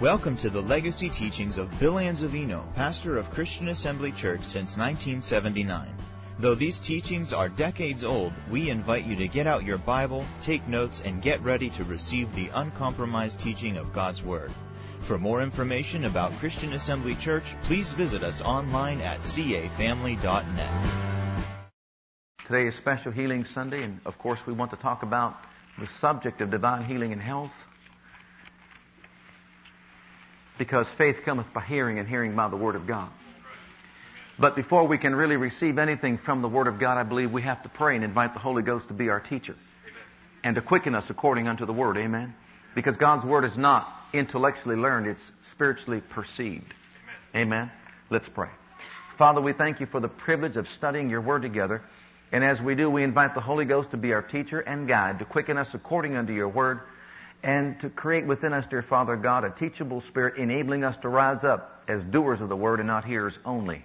Welcome to the legacy teachings of Bill Anzavino, pastor of Christian Assembly Church since 1979. Though these teachings are decades old, we invite you to get out your Bible, take notes, and get ready to receive the uncompromised teaching of God's Word. For more information about Christian Assembly Church, please visit us online at cafamily.net. Today is Special Healing Sunday, and of course, we want to talk about the subject of divine healing and health. Because faith cometh by hearing, and hearing by the Word of God. But before we can really receive anything from the Word of God, I believe we have to pray and invite the Holy Ghost to be our teacher. And to quicken us according unto the Word. Amen? Because God's Word is not intellectually learned, it's spiritually perceived. Amen. Amen. Let's pray. Father, we thank you for the privilege of studying your Word together. And as we do, we invite the Holy Ghost to be our teacher and guide, to quicken us according unto your Word, and to create within us, dear Father God, a teachable spirit, enabling us to rise up as doers of the Word and not hearers only.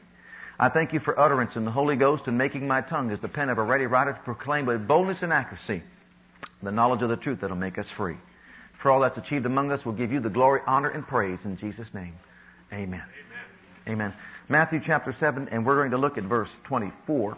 I thank you for utterance in the Holy Ghost and making my tongue as the pen of a ready writer to proclaim with boldness and accuracy the knowledge of the truth that'll make us free. For all that's achieved among us, we'll give you the glory, honor, and praise in Jesus' name. Amen. Amen. Amen. Matthew chapter 7, and we're going to look at verse 24.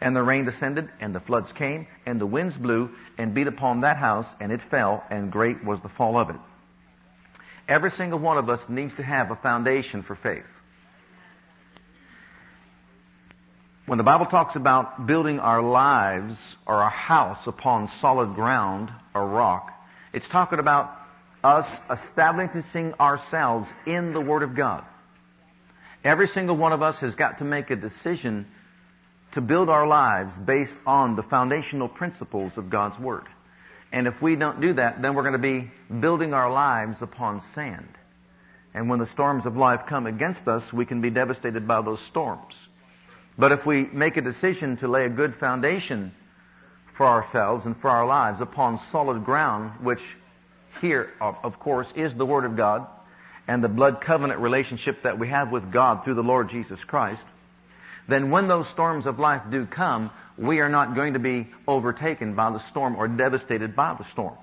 And the rain descended, and the floods came, and the winds blew, and beat upon that house, and it fell, and great was the fall of it. Every single one of us needs to have a foundation for faith. When the Bible talks about building our lives or our house upon solid ground or rock, it's talking about us establishing ourselves in the Word of God. Every single one of us has got to make a decision to build our lives based on the foundational principles of God's Word. And if we don't do that, then we're going to be building our lives upon sand. And when the storms of life come against us, we can be devastated by those storms. But if we make a decision to lay a good foundation for ourselves and for our lives upon solid ground, which here, of course, is the Word of God and the blood covenant relationship that we have with God through the Lord Jesus Christ, then when those storms of life do come, we are not going to be overtaken by the storm or devastated by the storm.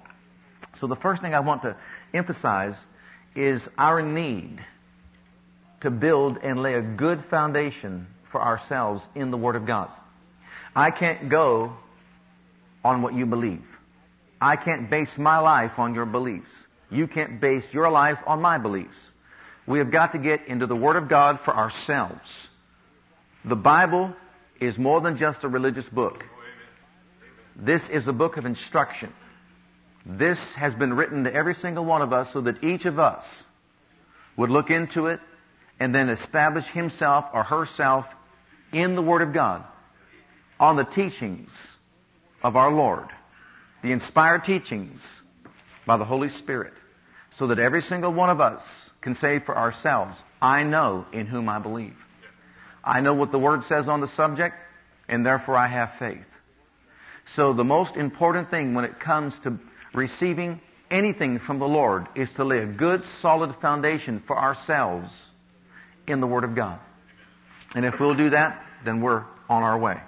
So the first thing I want to emphasize is our need to build and lay a good foundation for ourselves in the Word of God. I can't go on what you believe. I can't base my life on your beliefs. You can't base your life on my beliefs. We have got to get into the Word of God for ourselves. The Bible is more than just a religious book. This is a book of instruction. This has been written to every single one of us so that each of us would look into it and then establish himself or herself in the Word of God on the teachings of our Lord the inspired teachings by the Holy Spirit so that every single one of us can say for ourselves, I know in whom I believe. I know what the Word says on the subject, and therefore I have faith. So the most important thing when it comes to receiving anything from the Lord is to lay a good, solid foundation for ourselves in the Word of God. And if we'll do that, then we're on our way.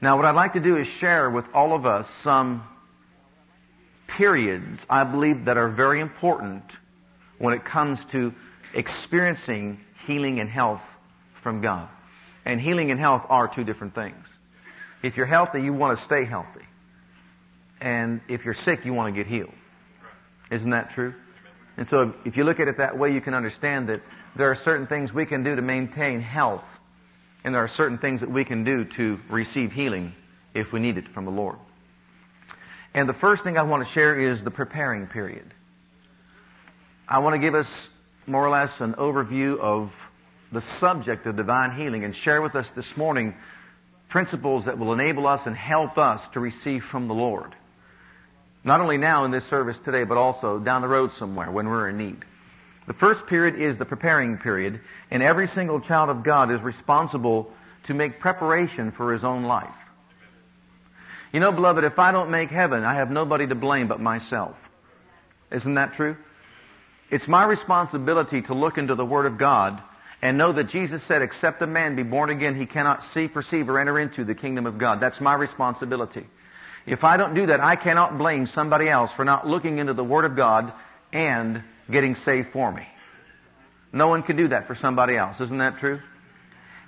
Now, what I'd like to do is share with all of us some periods I believe that are very important when it comes to experiencing healing and health from God. And healing and health are two different things. If you're healthy, you want to stay healthy. And if you're sick, you want to get healed. Isn't that true? And so if you look at it that way, you can understand that there are certain things we can do to maintain health and there are certain things that we can do to receive healing if we need it from the Lord. And the first thing I want to share is the preparing period. I want to give us more or less an overview of the subject of divine healing and share with us this morning principles that will enable us and help us to receive from the Lord. Not only now in this service today, but also down the road somewhere when we're in need. The first period is the preparing period, and every single child of God is responsible to make preparation for his own life. You know, beloved, if I don't make heaven, I have nobody to blame but myself. Isn't that true? It's my responsibility to look into the Word of God and know that Jesus said, except a man be born again, he cannot see, perceive, or enter into the kingdom of God. That's my responsibility. If I don't do that, I cannot blame somebody else for not looking into the Word of God and getting saved for me. No one can do that for somebody else. Isn't that true?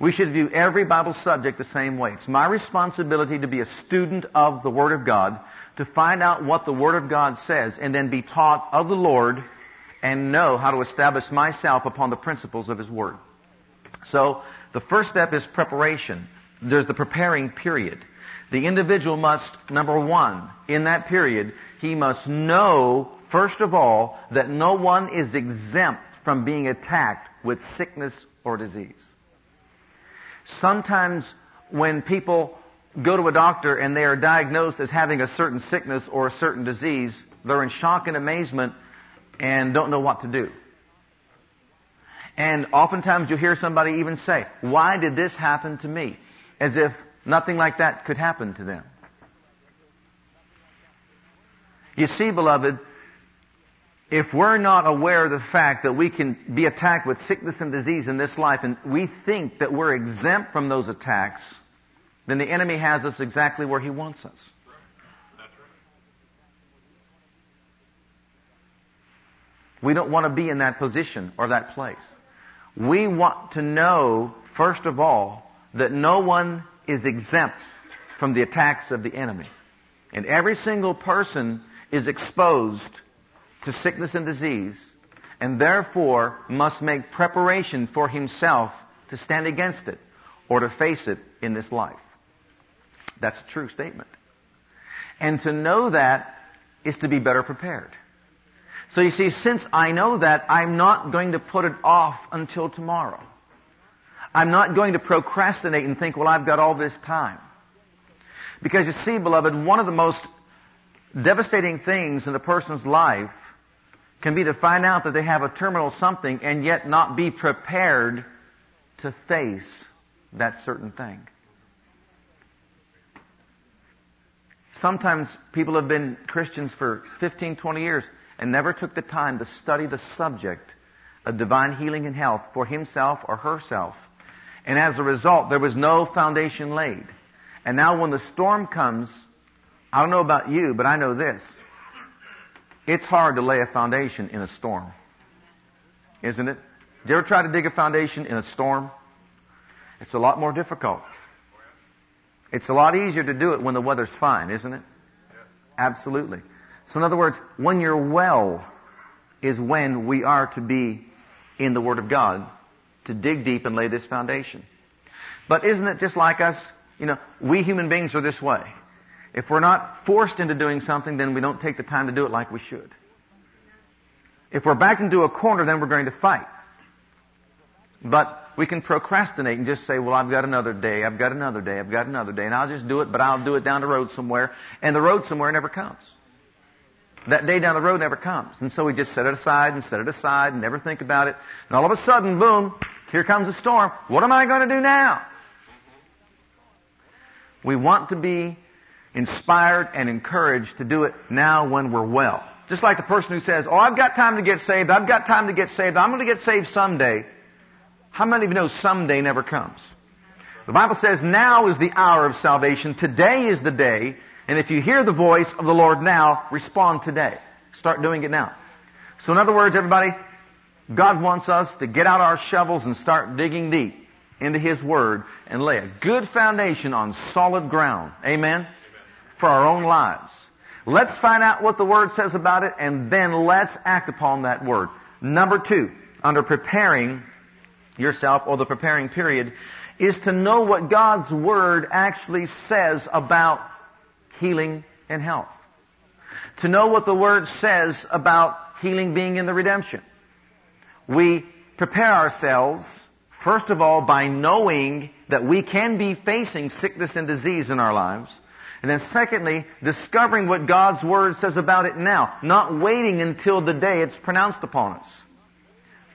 We should view every Bible subject the same way. It's my responsibility to be a student of the Word of God, to find out what the Word of God says, and then be taught of the Lord and know how to establish myself upon the principles of His Word. So, the first step is preparation. There's the preparing period. The individual must, number one, in that period, he must know First of all, that no one is exempt from being attacked with sickness or disease. Sometimes when people go to a doctor and they are diagnosed as having a certain sickness or a certain disease, they're in shock and amazement and don't know what to do. And oftentimes you hear somebody even say, why did this happen to me? As if nothing like that could happen to them. You see, beloved, if we're not aware of the fact that we can be attacked with sickness and disease in this life and we think that we're exempt from those attacks, then the enemy has us exactly where he wants us. We don't want to be in that position or that place. We want to know, first of all, that no one is exempt from the attacks of the enemy. And every single person is exposed to sickness and disease, and therefore must make preparation for himself to stand against it or to face it in this life. That's a true statement. And to know that is to be better prepared. So you see, since I know that, I'm not going to put it off until tomorrow. I'm not going to procrastinate and think, well, I've got all this time. Because you see, beloved, one of the most devastating things in a person's life can be to find out that they have a terminal something and yet not be prepared to face that certain thing. Sometimes people have been Christians for 15, 20 years and never took the time to study the subject of divine healing and health for himself or herself. And as a result, there was no foundation laid. And now when the storm comes, I don't know about you, but I know this. It's hard to lay a foundation in a storm. Isn't it? Did you ever try to dig a foundation in a storm? It's a lot more difficult. It's a lot easier to do it when the weather's fine, isn't it? Absolutely. So in other words, when you're well is when we are to be in the Word of God to dig deep and lay this foundation. But isn't it just like us? You know, we human beings are this way. If we're not forced into doing something, then we don't take the time to do it like we should. If we're backed into a corner, then we're going to fight. But we can procrastinate and just say, well, I've got another day, I've got another day, I've got another day, and I'll just do it, but I'll do it down the road somewhere, and the road somewhere never comes. That day down the road never comes. And so we just set it aside and set it aside and never think about it. And all of a sudden, boom, here comes a storm. What am I going to do now? We want to be inspired and encouraged to do it now when we're well. Just like the person who says, oh, I've got time to get saved, I've got time to get saved, I'm going to get saved someday. How many of you know someday never comes? The Bible says now is the hour of salvation, today is the day, and if you hear the voice of the Lord now, respond today. Start doing it now. So in other words, everybody, God wants us to get out our shovels and start digging deep into His Word and lay a good foundation on solid ground. Amen? for our own lives. Let's find out what the Word says about it and then let's act upon that Word. Number two, under preparing yourself or the preparing period is to know what God's Word actually says about healing and health. To know what the Word says about healing being in the redemption. We prepare ourselves, first of all, by knowing that we can be facing sickness and disease in our lives. And then secondly, discovering what God's Word says about it now, not waiting until the day it's pronounced upon us.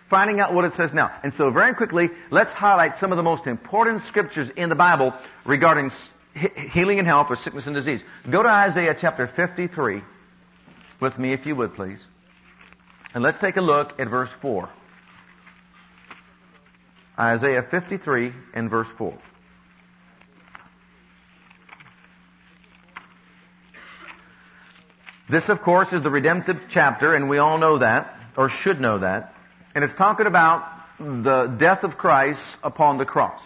finding out what it says now. And so very quickly, let's highlight some of the most important scriptures in the Bible regarding healing and health or sickness and disease. Go to Isaiah chapter 53 with me if you would please. And let's take a look at verse 4. Isaiah 53 and verse 4. This, of course, is the redemptive chapter, and we all know that, or should know that. And it's talking about the death of Christ upon the cross.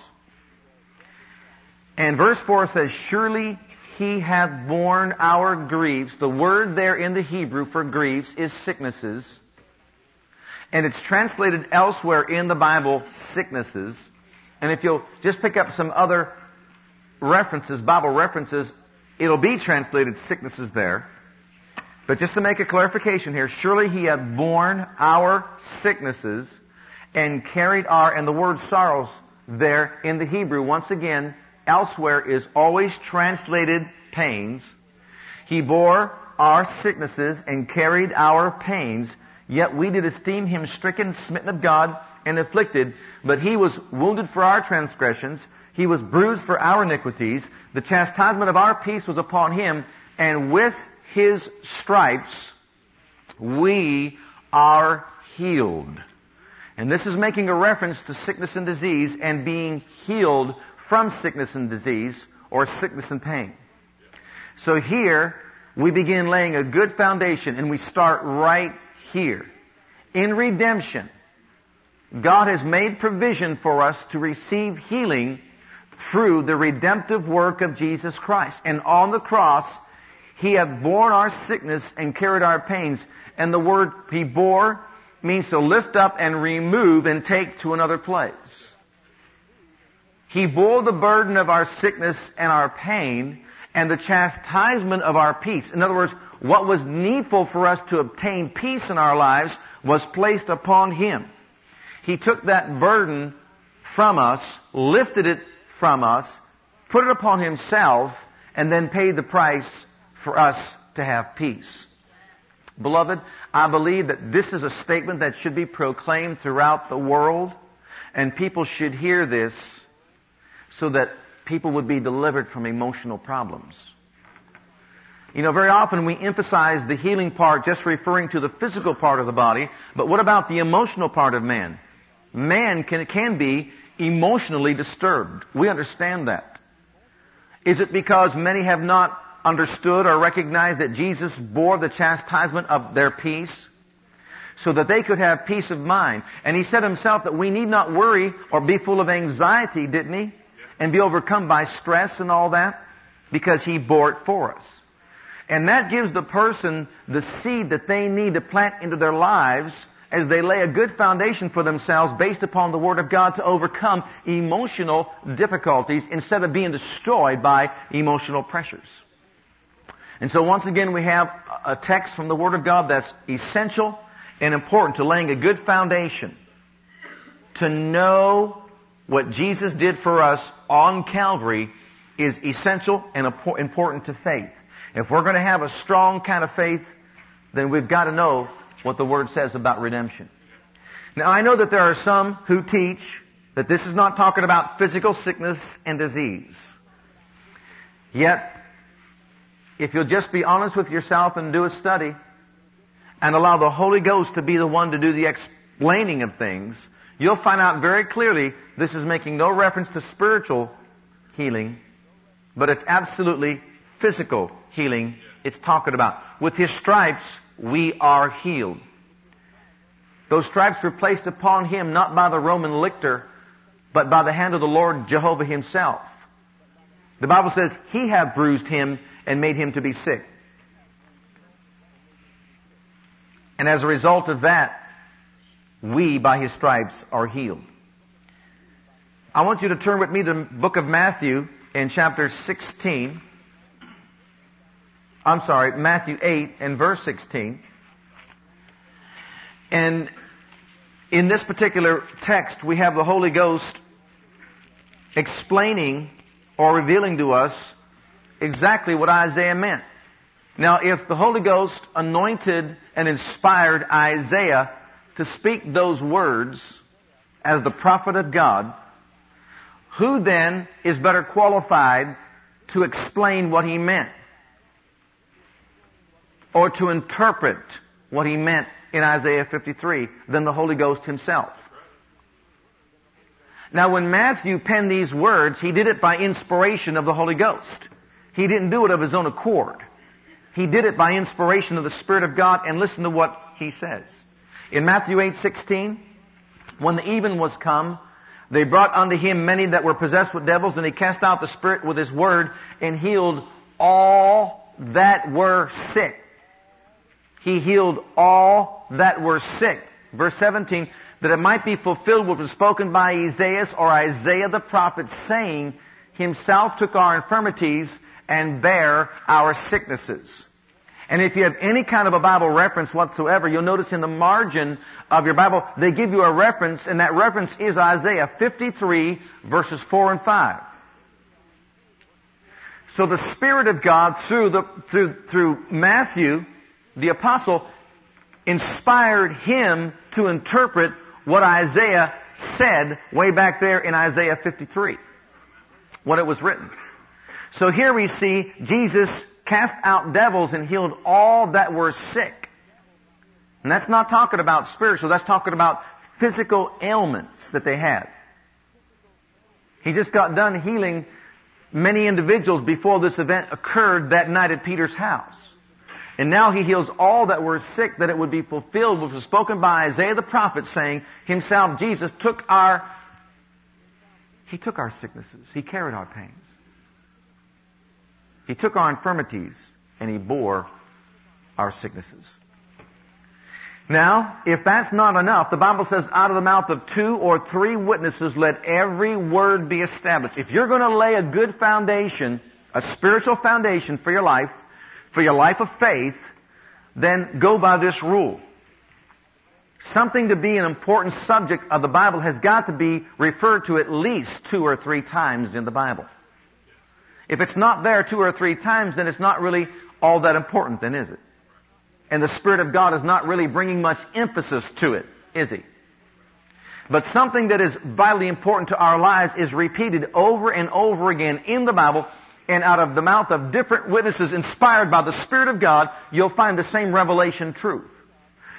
And verse 4 says, Surely he hath borne our griefs. The word there in the Hebrew for griefs is sicknesses. And it's translated elsewhere in the Bible, sicknesses. And if you'll just pick up some other references, Bible references, it'll be translated sicknesses there. But just to make a clarification here, surely he hath borne our sicknesses and carried our, and the word sorrows there in the Hebrew, once again, elsewhere is always translated pains. He bore our sicknesses and carried our pains, yet we did esteem him stricken, smitten of God, and afflicted, but he was wounded for our transgressions, he was bruised for our iniquities, the chastisement of our peace was upon him, and with his stripes, we are healed. And this is making a reference to sickness and disease and being healed from sickness and disease or sickness and pain. So here, we begin laying a good foundation and we start right here. In redemption, God has made provision for us to receive healing through the redemptive work of Jesus Christ. And on the cross, he hath borne our sickness and carried our pains. And the word he bore means to lift up and remove and take to another place. He bore the burden of our sickness and our pain and the chastisement of our peace. In other words, what was needful for us to obtain peace in our lives was placed upon Him. He took that burden from us, lifted it from us, put it upon Himself, and then paid the price for us to have peace. Beloved, I believe that this is a statement that should be proclaimed throughout the world, and people should hear this so that people would be delivered from emotional problems. You know, very often we emphasize the healing part just referring to the physical part of the body, but what about the emotional part of man? Man can, can be emotionally disturbed. We understand that. Is it because many have not understood or recognized that Jesus bore the chastisement of their peace so that they could have peace of mind. And he said himself that we need not worry or be full of anxiety, didn't he? And be overcome by stress and all that because he bore it for us. And that gives the person the seed that they need to plant into their lives as they lay a good foundation for themselves based upon the Word of God to overcome emotional difficulties instead of being destroyed by emotional pressures. And so once again we have a text from the Word of God that's essential and important to laying a good foundation to know what Jesus did for us on Calvary is essential and important to faith. If we're going to have a strong kind of faith, then we've got to know what the Word says about redemption. Now I know that there are some who teach that this is not talking about physical sickness and disease. Yet, if you'll just be honest with yourself and do a study and allow the Holy Ghost to be the one to do the explaining of things, you'll find out very clearly this is making no reference to spiritual healing, but it's absolutely physical healing it's talking about. With His stripes, we are healed. Those stripes were placed upon Him not by the Roman lictor, but by the hand of the Lord Jehovah Himself. The Bible says, He hath bruised Him and made him to be sick. And as a result of that, we, by his stripes, are healed. I want you to turn with me to the book of Matthew in chapter 16. I'm sorry, Matthew 8 and verse 16. And in this particular text, we have the Holy Ghost explaining or revealing to us exactly what Isaiah meant. Now, if the Holy Ghost anointed and inspired Isaiah to speak those words as the prophet of God, who then is better qualified to explain what he meant? Or to interpret what he meant in Isaiah 53 than the Holy Ghost himself? Now when Matthew penned these words, he did it by inspiration of the Holy Ghost. He didn't do it of his own accord. He did it by inspiration of the Spirit of God and listen to what he says. In Matthew 8:16, when the even was come, they brought unto him many that were possessed with devils, and he cast out the spirit with his word and healed all that were sick. He healed all that were sick. Verse 17, that it might be fulfilled what was spoken by Isaiah or Isaiah the prophet, saying, Himself took our infirmities and bare our sicknesses. And if you have any kind of a Bible reference whatsoever, you'll notice in the margin of your Bible, they give you a reference, and that reference is Isaiah 53 verses 4 and 5. So the Spirit of God through the, through, through Matthew, the apostle, inspired him to interpret what Isaiah said way back there in Isaiah 53. When it was written. So here we see Jesus cast out devils and healed all that were sick. And that's not talking about spiritual, that's talking about physical ailments that they had. He just got done healing many individuals before this event occurred that night at Peter's house. And now he heals all that were sick that it would be fulfilled, which was spoken by Isaiah the prophet saying, himself, Jesus, took our, he took our sicknesses. He carried our pains. He took our infirmities and he bore our sicknesses. Now, if that's not enough, the Bible says out of the mouth of two or three witnesses let every word be established. If you're going to lay a good foundation, a spiritual foundation for your life, for your life of faith, then go by this rule. Something to be an important subject of the Bible has got to be referred to at least two or three times in the Bible. If it's not there two or three times, then it's not really all that important then, is it? And the Spirit of God is not really bringing much emphasis to it, is He? But something that is vitally important to our lives is repeated over and over again in the Bible and out of the mouth of different witnesses inspired by the Spirit of God, you'll find the same revelation truth.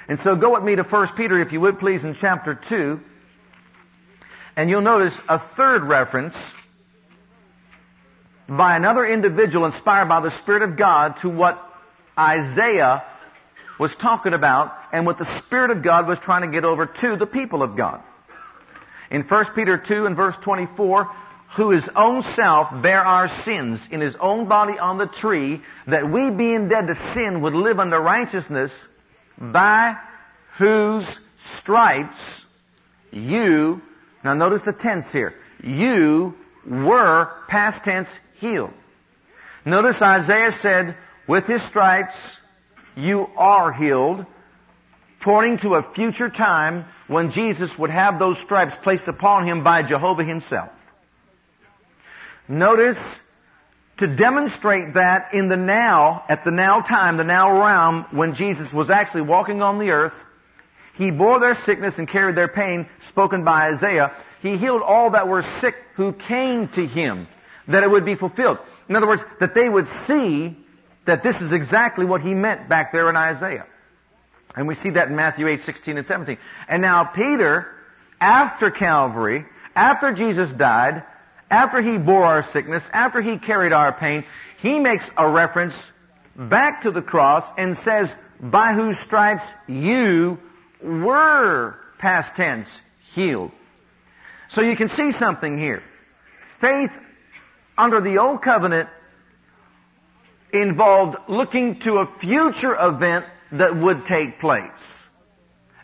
And so go with me to 1 Peter, if you would please, in chapter 2. And you'll notice a third reference by another individual inspired by the Spirit of God to what Isaiah was talking about and what the Spirit of God was trying to get over to the people of God. In 1 Peter 2 and verse 24, who his own self bare our sins in his own body on the tree, that we being dead to sin would live unto righteousness, by whose stripes you, now notice the tense here, you were, past tense, healed. Notice Isaiah said, with his stripes you are healed, pointing to a future time when Jesus would have those stripes placed upon him by Jehovah himself. Notice to demonstrate that in the now, at the now time, the now realm, when Jesus was actually walking on the earth, he bore their sickness and carried their pain, spoken by Isaiah. He healed all that were sick who came to him that it would be fulfilled. In other words, that they would see that this is exactly what he meant back there in Isaiah. And we see that in Matthew 8, 16 and 17. And now Peter, after Calvary, after Jesus died, after he bore our sickness, after he carried our pain, he makes a reference back to the cross and says, by whose stripes you were, past tense, healed. So you can see something here. Faith under the old covenant involved looking to a future event that would take place.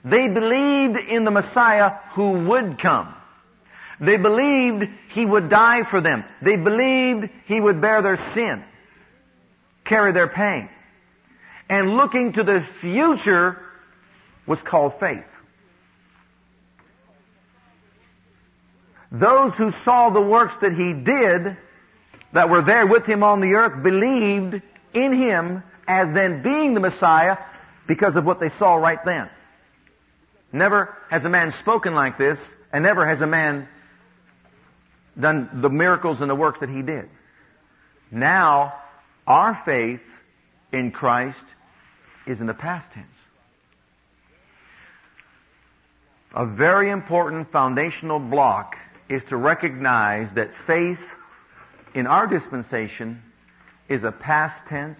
They believed in the Messiah who would come. They believed he would die for them. They believed he would bear their sin, carry their pain. And looking to the future was called faith. Those who saw the works that he did that were there with him on the earth believed in him as then being the Messiah because of what they saw right then. Never has a man spoken like this, and never has a man done the miracles and the works that he did. Now, our faith in Christ is in the past tense. A very important foundational block is to recognize that faith in our dispensation is a past tense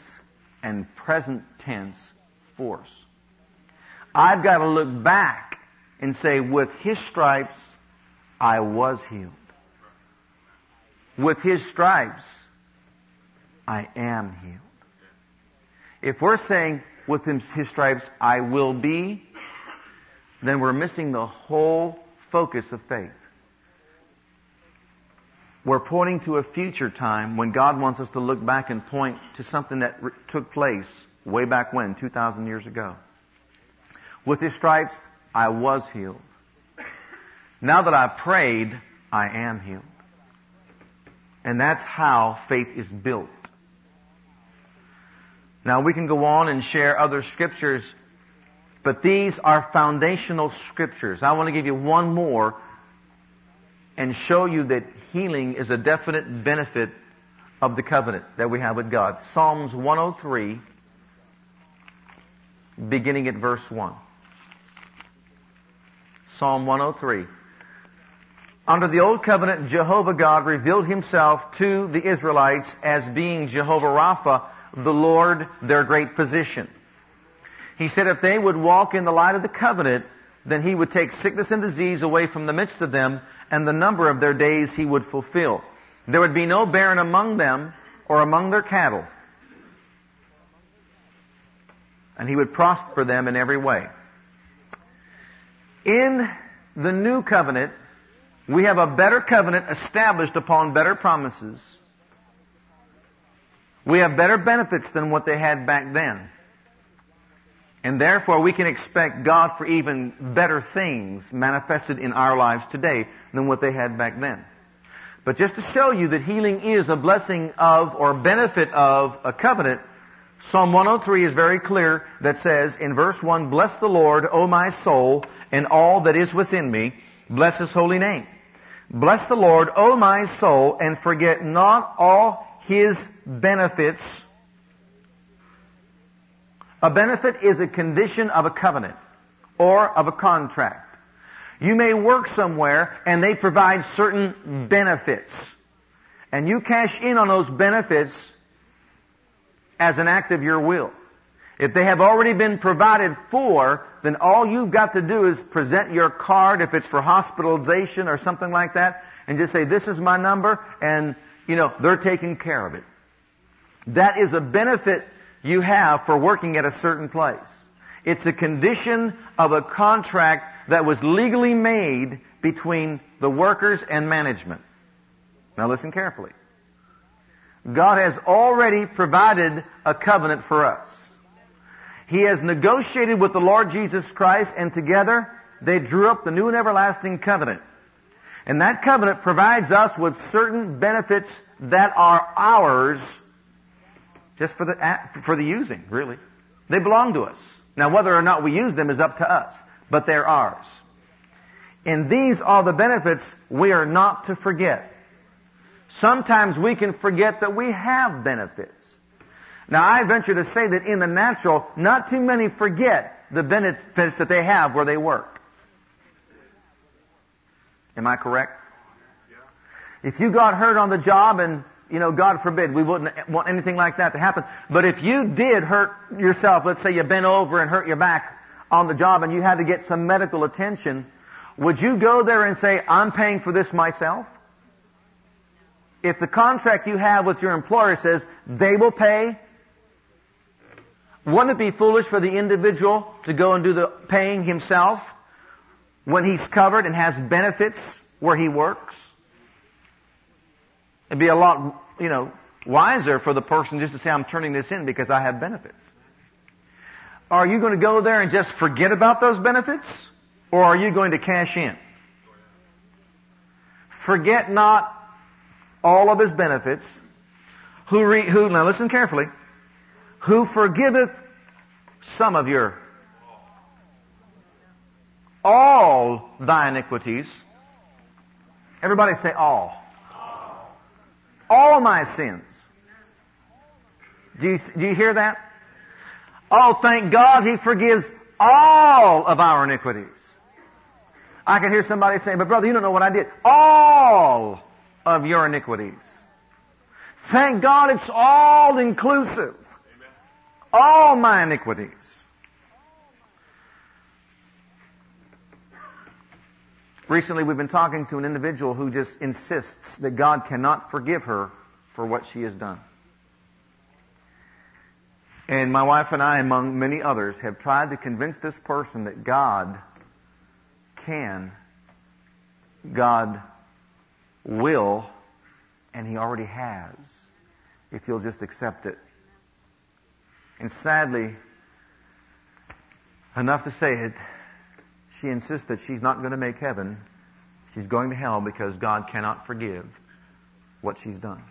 and present tense force. I've got to look back and say, with His stripes, I was healed. With His stripes, I am healed. If we're saying, with His stripes, I will be, then we're missing the whole focus of faith. We're pointing to a future time when God wants us to look back and point to something that re- took place way back when, 2,000 years ago. With His stripes, I was healed. Now that I've prayed, I am healed. And that's how faith is built. Now we can go on and share other scriptures, but these are foundational scriptures. I want to give you one more and show you that healing is a definite benefit of the covenant that we have with God. Psalms 103, beginning at verse 1. Psalm 103. Under the Old Covenant, Jehovah God revealed himself to the Israelites as being Jehovah Rapha, the Lord, their great physician. He said if they would walk in the light of the covenant, then he would take sickness and disease away from the midst of them and the number of their days he would fulfill. There would be no barren among them or among their cattle. And he would prosper them in every way. In the new covenant, we have a better covenant established upon better promises. We have better benefits than what they had back then. And therefore we can expect God for even better things manifested in our lives today than what they had back then. But just to show you that healing is a blessing of or benefit of a covenant, Psalm 103 is very clear that says in verse 1, Bless the Lord, O my soul, and all that is within me. Bless His holy name. Bless the Lord, O my soul, and forget not all His benefits a benefit is a condition of a covenant or of a contract. You may work somewhere and they provide certain hmm. benefits. And you cash in on those benefits as an act of your will. If they have already been provided for, then all you've got to do is present your card if it's for hospitalization or something like that and just say, this is my number and, you know, they're taking care of it. That is a benefit you have for working at a certain place. It's a condition of a contract that was legally made between the workers and management. Now listen carefully. God has already provided a covenant for us. He has negotiated with the Lord Jesus Christ and together they drew up the new and everlasting covenant. And that covenant provides us with certain benefits that are ours just for the, for the using, really. They belong to us. Now, whether or not we use them is up to us, but they're ours. And these are the benefits we are not to forget. Sometimes we can forget that we have benefits. Now, I venture to say that in the natural, not too many forget the benefits that they have where they work. Am I correct? If you got hurt on the job and you know, God forbid, we wouldn't want anything like that to happen. But if you did hurt yourself, let's say you bent over and hurt your back on the job and you had to get some medical attention, would you go there and say, I'm paying for this myself? If the contract you have with your employer says they will pay, wouldn't it be foolish for the individual to go and do the paying himself when he's covered and has benefits where he works? It'd be a lot, you know, wiser for the person just to say, I'm turning this in because I have benefits. Are you going to go there and just forget about those benefits? Or are you going to cash in? Forget not all of his benefits. Who, re, who, now listen carefully. Who forgiveth some of your, all thy iniquities. Everybody say all. All my sins. Do you, do you hear that? Oh, thank God He forgives all of our iniquities. I can hear somebody saying, but brother, you don't know what I did. All of your iniquities. Thank God it's all inclusive. All my iniquities. Recently we've been talking to an individual who just insists that God cannot forgive her for what she has done. And my wife and I, among many others, have tried to convince this person that God can, God will, and He already has, if you'll just accept it. And sadly, enough to say it, she insists that she's not going to make heaven. She's going to hell because God cannot forgive what she's done.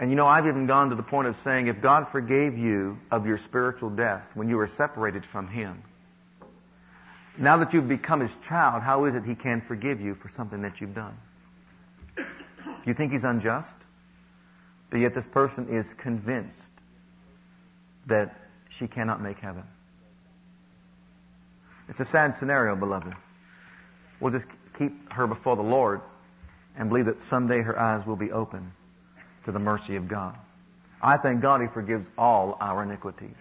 And you know, I've even gone to the point of saying if God forgave you of your spiritual death when you were separated from Him, now that you've become His child, how is it He can forgive you for something that you've done? You think He's unjust? But yet this person is convinced that she cannot make heaven. It's a sad scenario, beloved. We'll just keep her before the Lord and believe that someday her eyes will be open to the mercy of God. I thank God He forgives all our iniquities.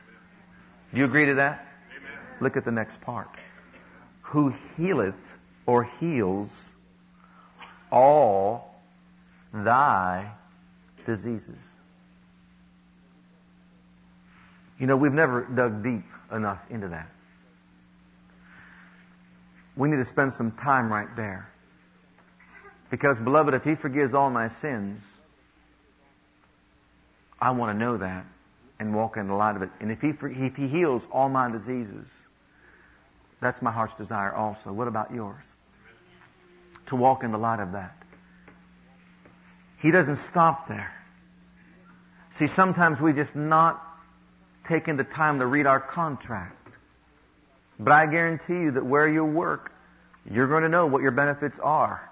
Do you agree to that? Amen. Look at the next part. Who healeth or heals all thy diseases. You know, we've never dug deep enough into that. We need to spend some time right there. Because, beloved, if He forgives all my sins, I want to know that and walk in the light of it. And if he, if he heals all my diseases, that's my heart's desire also. What about yours? To walk in the light of that. He doesn't stop there. See, sometimes we just not taking the time to read our contract. But I guarantee you that where you work, you're going to know what your benefits are.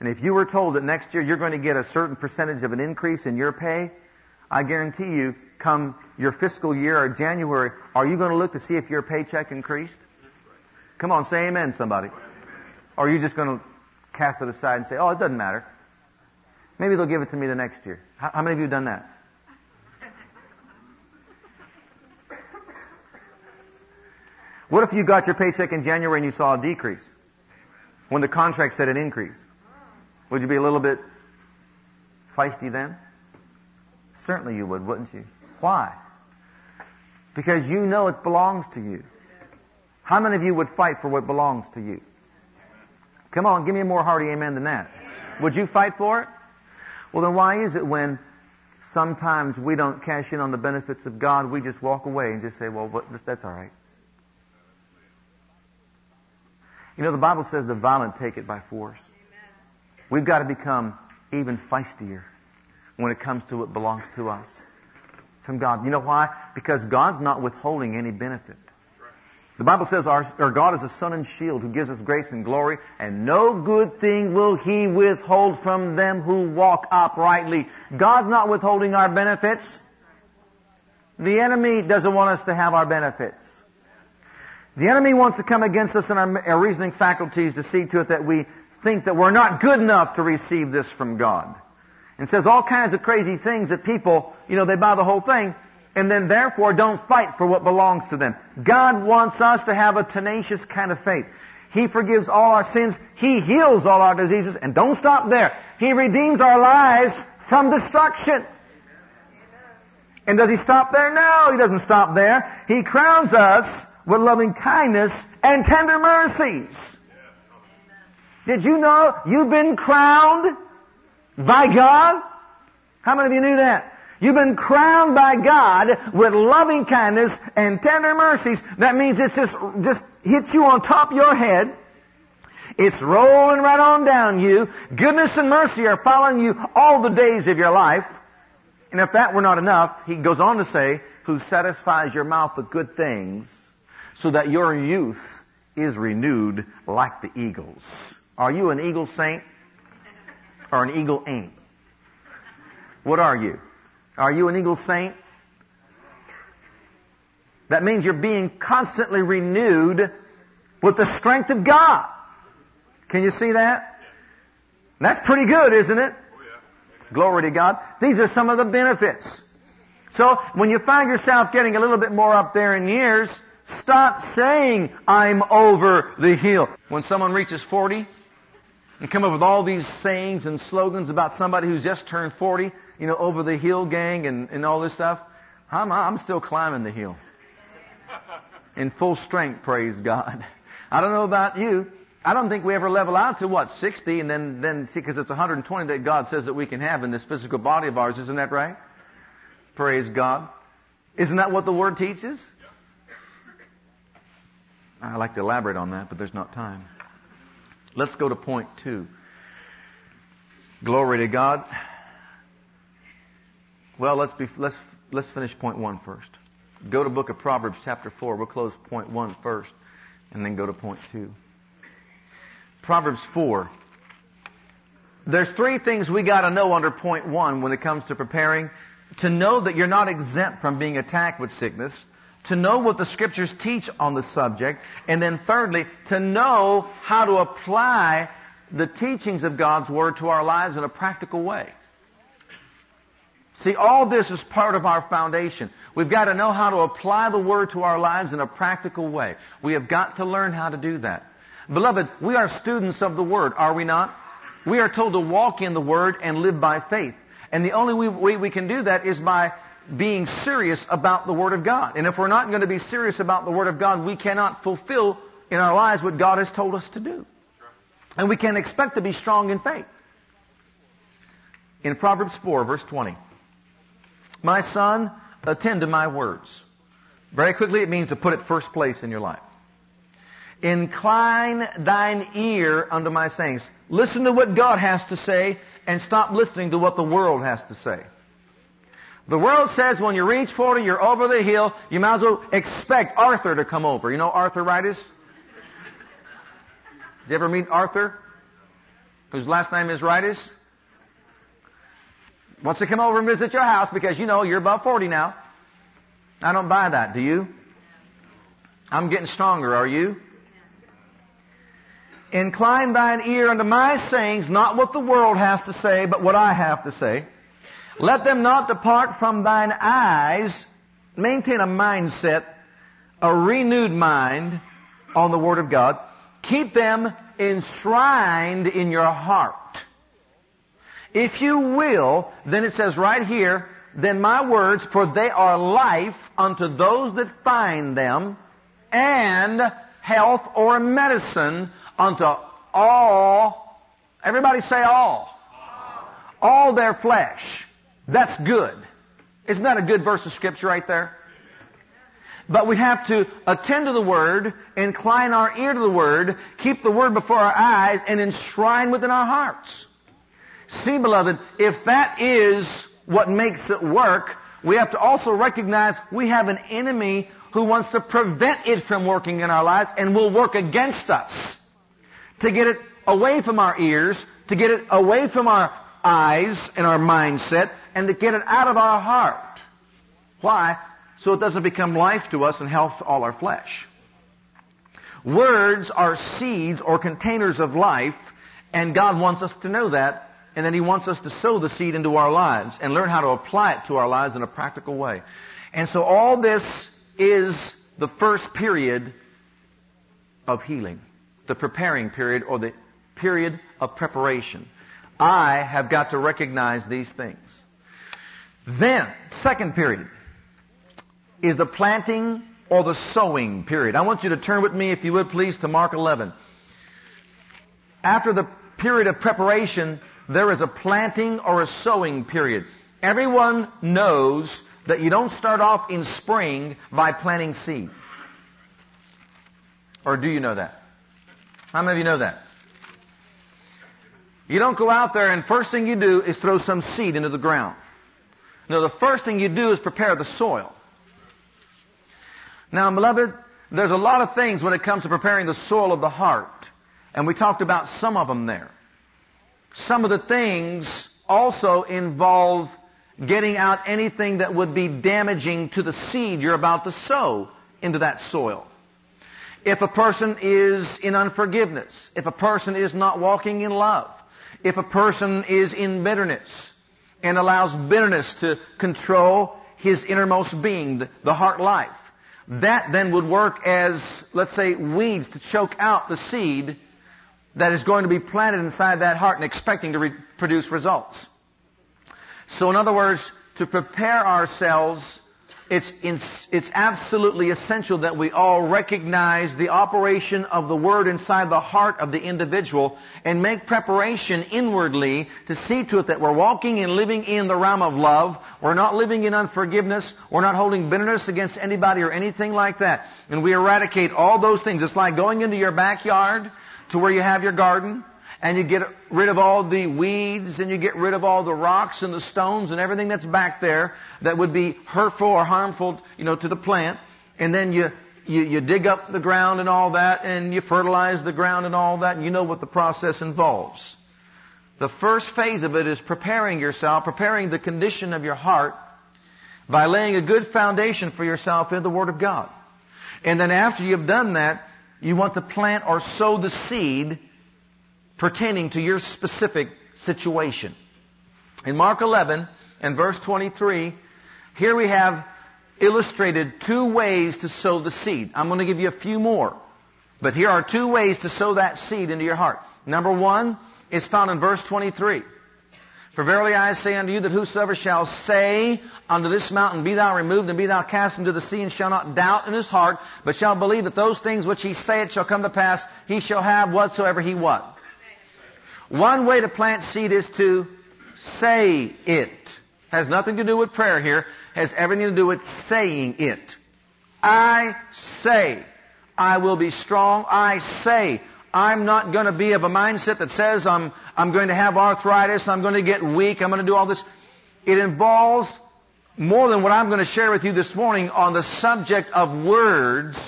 And if you were told that next year you're going to get a certain percentage of an increase in your pay, I guarantee you, come your fiscal year or January, are you going to look to see if your paycheck increased? Come on, say amen, somebody. Or are you just going to cast it aside and say, oh, it doesn't matter. Maybe they'll give it to me the next year. How, many of you have done that? What if you got your paycheck in January and you saw a decrease? When the contract said an increase? Would you be a little bit feisty then? Certainly you would, wouldn't you? Why? Because you know it belongs to you. How many of you would fight for what belongs to you? Come on, give me a more hearty amen than that. Would you fight for it? Well, then why is it when sometimes we don't cash in on the benefits of God, we just walk away and just say, well, that's all right. You know, the Bible says the violent take it by force. We've got to become even feistier when it comes to what belongs to us from God. You know why? Because God's not withholding any benefit. The Bible says our, our, God is a sun and shield who gives us grace and glory, and no good thing will He withhold from them who walk uprightly. God's not withholding our benefits. The enemy doesn't want us to have our benefits. The enemy wants to come against us in our, our reasoning faculties to see to it that we think that we're not good enough to receive this from God and says all kinds of crazy things that people, you know, they buy the whole thing and then therefore don't fight for what belongs to them. God wants us to have a tenacious kind of faith. He forgives all our sins. He heals all our diseases. And don't stop there. He redeems our lives from destruction. And does he stop there? No, he doesn't stop there. He crowns us with loving kindness and tender mercies. Did you know you've been crowned by God? How many of you knew that? You've been crowned by God with loving kindness and tender mercies. That means it's just, just hits you on top of your head. It's rolling right on down you. Goodness and mercy are following you all the days of your life. And if that were not enough, he goes on to say, who satisfies your mouth with good things so that your youth is renewed like the eagles. Are you an eagle saint or an eagle ain't? What are you? Are you an eagle saint? That means you're being constantly renewed with the strength of God. Can you see that? That's pretty good, isn't it? Oh, Glory to God. These are some of the benefits. So when you find yourself getting a little bit more up there in years, stop saying, I'm over the hill. When someone reaches 40 and come up with all these sayings and slogans about somebody who's just turned 40, you know, over the hill gang and, and all this stuff, I'm, I'm still climbing the hill. In full strength, praise God. I don't know about you. I don't think we ever level out to what, 60 and then, then see, because it's 120 that God says that we can have in this physical body of ours. Isn't that right? Praise God. Isn't that what the Word teaches? I'd like to elaborate on that, but there's not time. Let's go to point two. Glory to God. Well, let's be, let's, let's finish point one first. Go to book of Proverbs chapter four. We'll close point one first and then go to point two. Proverbs 4. There's three things we got to know under point one when it comes to preparing. To know that you're not exempt from being attacked with sickness. To know what the scriptures teach on the subject. And then thirdly, to know how to apply the teachings of God's Word to our lives in a practical way. See, all this is part of our foundation. We've got to know how to apply the Word to our lives in a practical way. We have got to learn how to do that. Beloved, we are students of the Word, are we not? We are told to walk in the Word and live by faith. And the only way we can do that is by being serious about the Word of God. And if we're not going to be serious about the Word of God, we cannot fulfill in our lives what God has told us to do. And we can expect to be strong in faith. In Proverbs 4, verse 20. My son, attend to my words. Very quickly, it means to put it first place in your life. Incline thine ear unto my sayings. Listen to what God has to say and stop listening to what the world has to say. The world says when you reach 40, you're over the hill, you might as well expect Arthur to come over. You know arthritis? Did you ever meet Arthur? Whose last name is Ritis? Wants to come over and visit your house because you know you're above 40 now. I don't buy that, do you? I'm getting stronger, are you? Incline thine ear unto my sayings, not what the world has to say, but what I have to say. Let them not depart from thine eyes. Maintain a mindset, a renewed mind on the Word of God. Keep them enshrined in your heart. If you will, then it says right here, then my words, for they are life unto those that find them, and health or medicine unto all, everybody say all, all their flesh. That's good. Isn't that a good verse of scripture right there? But we have to attend to the Word, incline our ear to the Word, keep the Word before our eyes, and enshrine within our hearts. See, beloved, if that is what makes it work, we have to also recognize we have an enemy who wants to prevent it from working in our lives and will work against us to get it away from our ears, to get it away from our eyes and our mindset, and to get it out of our heart. Why? So it doesn't become life to us and health to all our flesh. Words are seeds or containers of life, and God wants us to know that, and then He wants us to sow the seed into our lives and learn how to apply it to our lives in a practical way. And so all this is the first period of healing the preparing period or the period of preparation. I have got to recognize these things. Then, second period is the planting or the sowing period. I want you to turn with me, if you would please, to Mark 11. After the period of preparation, there is a planting or a sowing period. Everyone knows that you don't start off in spring by planting seed. Or do you know that? How many of you know that? You don't go out there and first thing you do is throw some seed into the ground. No, the first thing you do is prepare the soil. Now, beloved, there's a lot of things when it comes to preparing the soil of the heart. And we talked about some of them there. Some of the things also involve getting out anything that would be damaging to the seed you're about to sow into that soil. If a person is in unforgiveness, if a person is not walking in love, if a person is in bitterness and allows bitterness to control his innermost being, the heart life, that then would work as, let's say, weeds to choke out the seed that is going to be planted inside that heart and expecting to re- produce results. So in other words, to prepare ourselves, it's, it's absolutely essential that we all recognize the operation of the Word inside the heart of the individual and make preparation inwardly to see to it that we're walking and living in the realm of love. We're not living in unforgiveness. We're not holding bitterness against anybody or anything like that. And we eradicate all those things. It's like going into your backyard to where you have your garden and you get rid of all the weeds and you get rid of all the rocks and the stones and everything that's back there that would be hurtful or harmful, you know, to the plant. And then you, you, you dig up the ground and all that and you fertilize the ground and all that and you know what the process involves. The first phase of it is preparing yourself, preparing the condition of your heart by laying a good foundation for yourself in the Word of God. And then after you've done that, you want to plant or sow the seed pertaining to your specific situation. In Mark 11 and verse 23, here we have illustrated two ways to sow the seed. I'm going to give you a few more. But here are two ways to sow that seed into your heart. Number one is found in verse 23. For verily I say unto you that whosoever shall say unto this mountain, Be thou removed and be thou cast into the sea, and shall not doubt in his heart, but shall believe that those things which he saith shall come to pass, he shall have whatsoever he what? One way to plant seed is to say it. Has nothing to do with prayer here. Has everything to do with saying it. I say, I will be strong. I say, I'm not going to be of a mindset that says I'm, I'm going to have arthritis, I'm going to get weak, I'm going to do all this. It involves more than what I'm going to share with you this morning on the subject of words,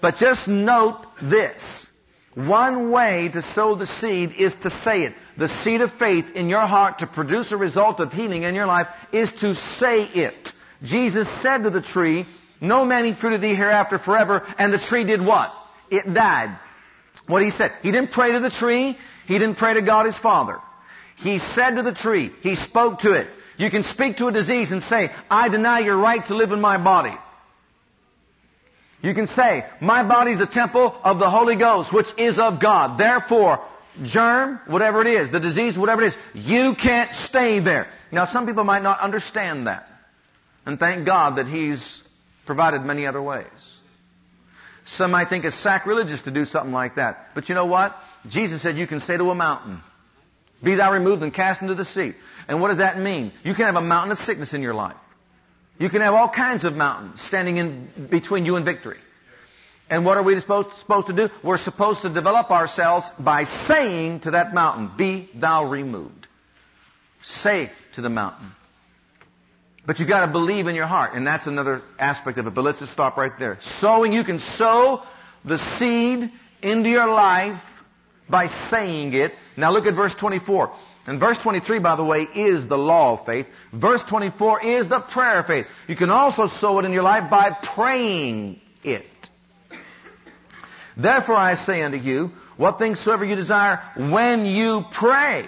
but just note this. One way to sow the seed is to say it. The seed of faith in your heart to produce a result of healing in your life is to say it. Jesus said to the tree, No man eat fruit of thee hereafter forever, and the tree did what? It died. What he said. He didn't pray to the tree. He didn't pray to God his Father. He said to the tree, He spoke to it. You can speak to a disease and say, I deny your right to live in my body. You can say, my body is a temple of the Holy Ghost, which is of God. Therefore, germ, whatever it is, the disease, whatever it is, you can't stay there. Now, some people might not understand that. And thank God that He's provided many other ways. Some might think it's sacrilegious to do something like that. But you know what? Jesus said you can say to a mountain, Be thou removed and cast into the sea. And what does that mean? You can have a mountain of sickness in your life. You can have all kinds of mountains standing in between you and victory. And what are we supposed, supposed to do? We're supposed to develop ourselves by saying to that mountain, Be thou removed. Say to the mountain. But you've gotta believe in your heart, and that's another aspect of it. But let's just stop right there. Sowing, you can sow the seed into your life by saying it. Now look at verse 24. And verse 23, by the way, is the law of faith. Verse 24 is the prayer of faith. You can also sow it in your life by praying it. Therefore I say unto you, what things soever you desire when you pray,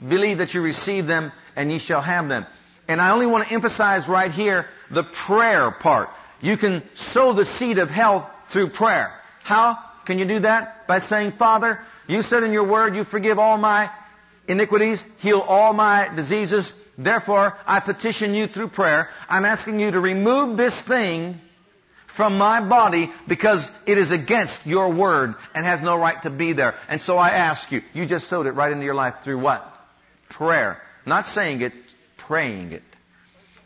believe that you receive them and ye shall have them. And I only want to emphasize right here the prayer part. You can sow the seed of health through prayer. How can you do that? By saying, Father, you said in your word, you forgive all my iniquities, heal all my diseases. Therefore, I petition you through prayer. I'm asking you to remove this thing from my body because it is against your word and has no right to be there. And so I ask you, you just sowed it right into your life through what? Prayer. Not saying it, praying it.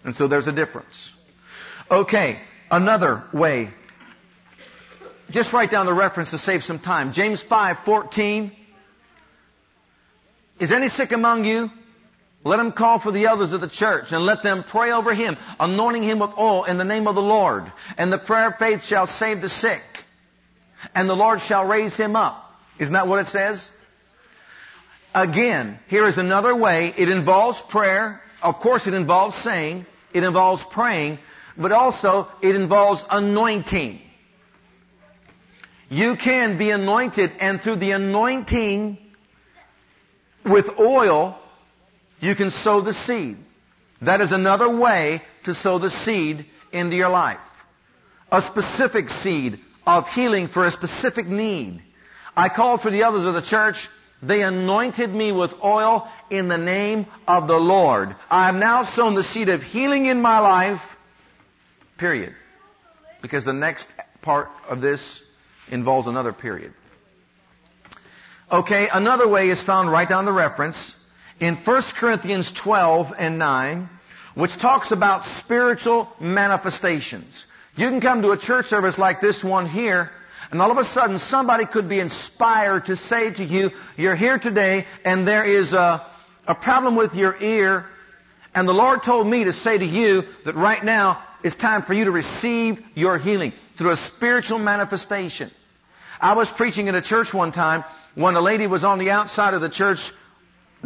And so there's a difference. Okay, another way just write down the reference to save some time. James 5, 14. Is any sick among you? Let him call for the elders of the church and let them pray over him, anointing him with oil in the name of the Lord. And the prayer of faith shall save the sick. And the Lord shall raise him up. Isn't that what it says? Again, here is another way. It involves prayer. Of course, it involves saying. It involves praying. But also, it involves anointing. You can be anointed and through the anointing with oil, you can sow the seed. That is another way to sow the seed into your life. A specific seed of healing for a specific need. I called for the others of the church. They anointed me with oil in the name of the Lord. I have now sown the seed of healing in my life. Period. Because the next part of this involves another period. Okay, another way is found right down the reference in 1 Corinthians 12 and 9, which talks about spiritual manifestations. You can come to a church service like this one here, and all of a sudden somebody could be inspired to say to you, you're here today and there is a, a problem with your ear, and the Lord told me to say to you that right now it's time for you to receive your healing through a spiritual manifestation. I was preaching in a church one time when a lady was on the outside of the church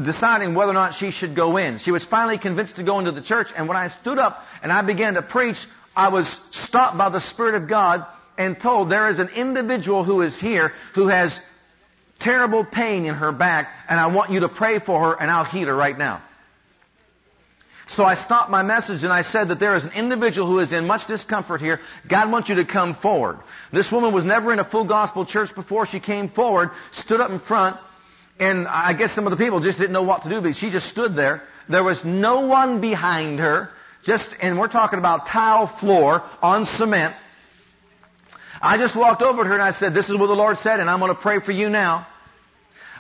deciding whether or not she should go in. She was finally convinced to go into the church, and when I stood up and I began to preach, I was stopped by the Spirit of God and told there is an individual who is here who has terrible pain in her back, and I want you to pray for her, and I'll heal her right now. So I stopped my message and I said that there is an individual who is in much discomfort here. God wants you to come forward. This woman was never in a full gospel church before. She came forward, stood up in front, and I guess some of the people just didn't know what to do, but she just stood there. There was no one behind her. Just, and we're talking about tile floor on cement. I just walked over to her and I said, this is what the Lord said and I'm going to pray for you now.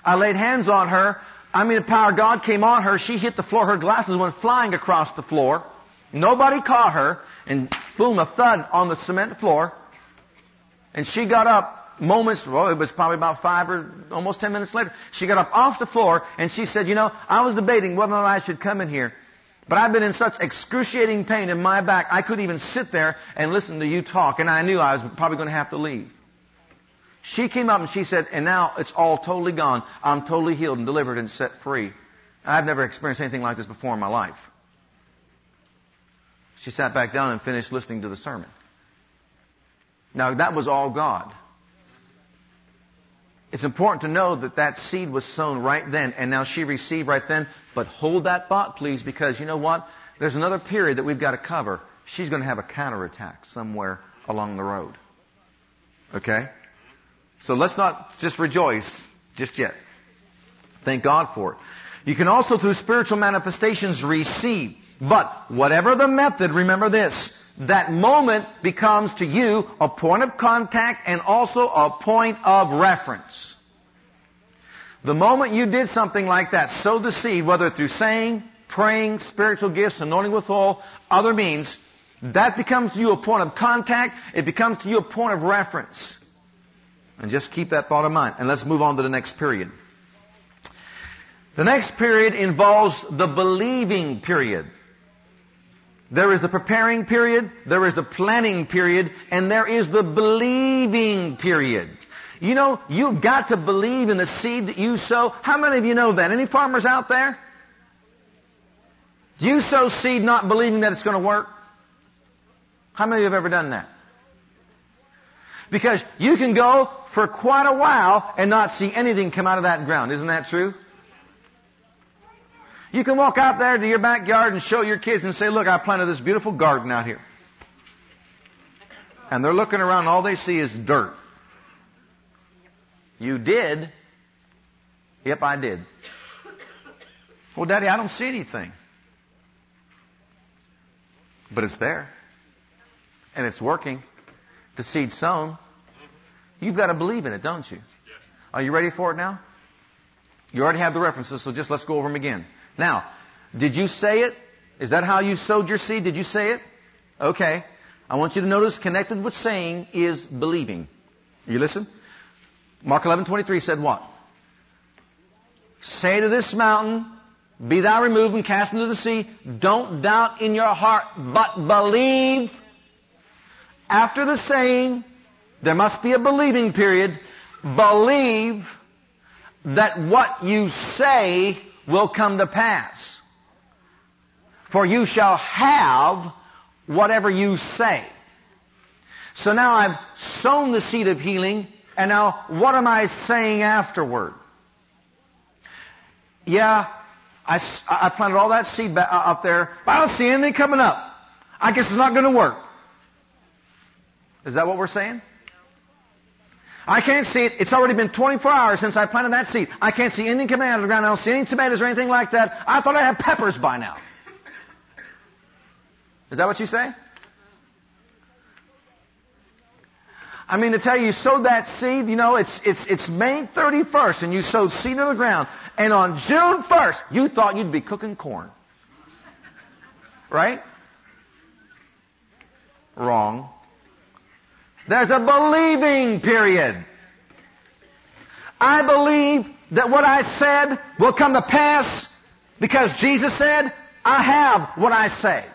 I laid hands on her. I mean, the power of God came on her. She hit the floor. Her glasses went flying across the floor. Nobody caught her. And boom, a thud on the cement floor. And she got up moments, well, it was probably about five or almost ten minutes later, she got up off the floor and she said, you know, I was debating whether or not I should come in here. But I've been in such excruciating pain in my back, I couldn't even sit there and listen to you talk, and I knew I was probably going to have to leave. She came up and she said, and now it's all totally gone. I'm totally healed and delivered and set free. I've never experienced anything like this before in my life. She sat back down and finished listening to the sermon. Now that was all God. It's important to know that that seed was sown right then, and now she received right then. But hold that thought, please, because you know what? There's another period that we've got to cover. She's going to have a counterattack somewhere along the road. Okay? So let's not just rejoice just yet. Thank God for it. You can also, through spiritual manifestations, receive. But whatever the method, remember this that moment becomes to you a point of contact and also a point of reference. The moment you did something like that, sow the seed, whether through saying, praying, spiritual gifts, anointing with oil, other means, that becomes to you a point of contact. It becomes to you a point of reference. And just keep that thought in mind. And let's move on to the next period. The next period involves the believing period. There is the preparing period, there is the planning period, and there is the believing period. You know, you've got to believe in the seed that you sow. How many of you know that? Any farmers out there? You sow seed not believing that it's going to work? How many of you have ever done that? Because you can go for quite a while and not see anything come out of that ground. Isn't that true? You can walk out there to your backyard and show your kids and say, look, I planted this beautiful garden out here. And they're looking around and all they see is dirt. You did? Yep, I did. Well, Daddy, I don't see anything. But it's there. And it's working. The seed sown. You've got to believe in it, don't you? Are you ready for it now? You already have the references, so just let's go over them again. Now, did you say it? Is that how you sowed your seed? Did you say it? Okay. I want you to notice connected with saying is believing. You listen? Mark 11:23 said what? Say to this mountain, be thou removed and cast into the sea. Don't doubt in your heart, but believe. After the saying, there must be a believing period. Believe that what you say will come to pass. For you shall have whatever you say. So now I've sown the seed of healing, and now what am I saying afterward? Yeah, I, I planted all that seed uh, up there, but I don't see anything coming up. I guess it's not going to work. Is that what we're saying? I can't see it. It's already been 24 hours since I planted that seed. I can't see anything coming out of the ground. I don't see any tomatoes or anything like that. I thought I had peppers by now. Is that what you say? I mean, to tell you, you sowed that seed, you know, it's, it's, it's May 31st and you sowed seed in the ground. And on June 1st, you thought you'd be cooking corn. Right? Wrong. There's a believing period. I believe that what I said will come to pass because Jesus said, I have what I say.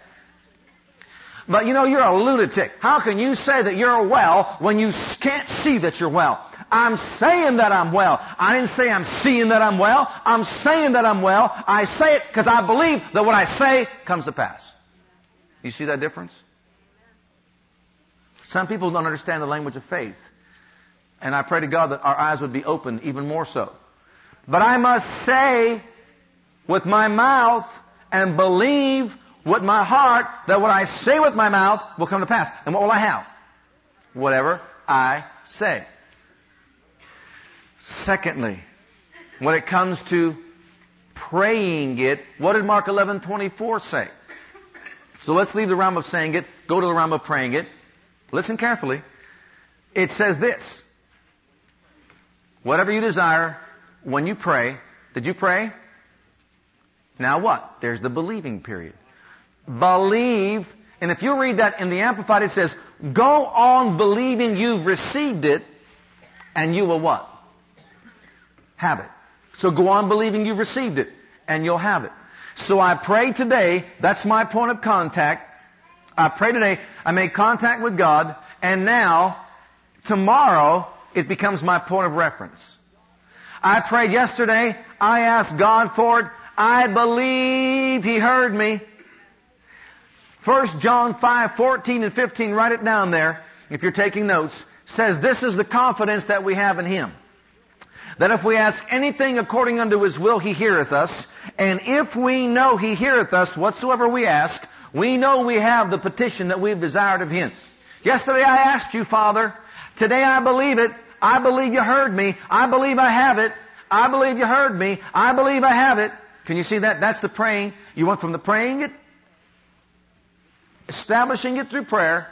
But you know, you're a lunatic. How can you say that you're well when you can't see that you're well? I'm saying that I'm well. I didn't say I'm seeing that I'm well. I'm saying that I'm well. I say it because I believe that what I say comes to pass. You see that difference? Some people don't understand the language of faith. And I pray to God that our eyes would be opened even more so. But I must say with my mouth and believe with my heart that what I say with my mouth will come to pass. And what will I have? Whatever I say. Secondly, when it comes to praying it, what did Mark 11:24 say? So let's leave the realm of saying it, go to the realm of praying it. Listen carefully. It says this. Whatever you desire when you pray, did you pray? Now what? There's the believing period believe. And if you read that in the Amplified, it says, go on believing you've received it, and you will what? Have it. So go on believing you've received it, and you'll have it. So I pray today, that's my point of contact. I pray today, I make contact with God, and now, tomorrow, it becomes my point of reference. I prayed yesterday, I asked God for it, I believe He heard me. 1 John 5, 14 and 15, write it down there if you're taking notes, says this is the confidence that we have in Him. That if we ask anything according unto His will, He heareth us. And if we know He heareth us whatsoever we ask, we know we have the petition that we've desired of Him. Yesterday I asked you, Father. Today I believe it. I believe you heard me. I believe I have it. I believe you heard me. I believe I have it. Can you see that? That's the praying. You went from the praying it establishing it through prayer,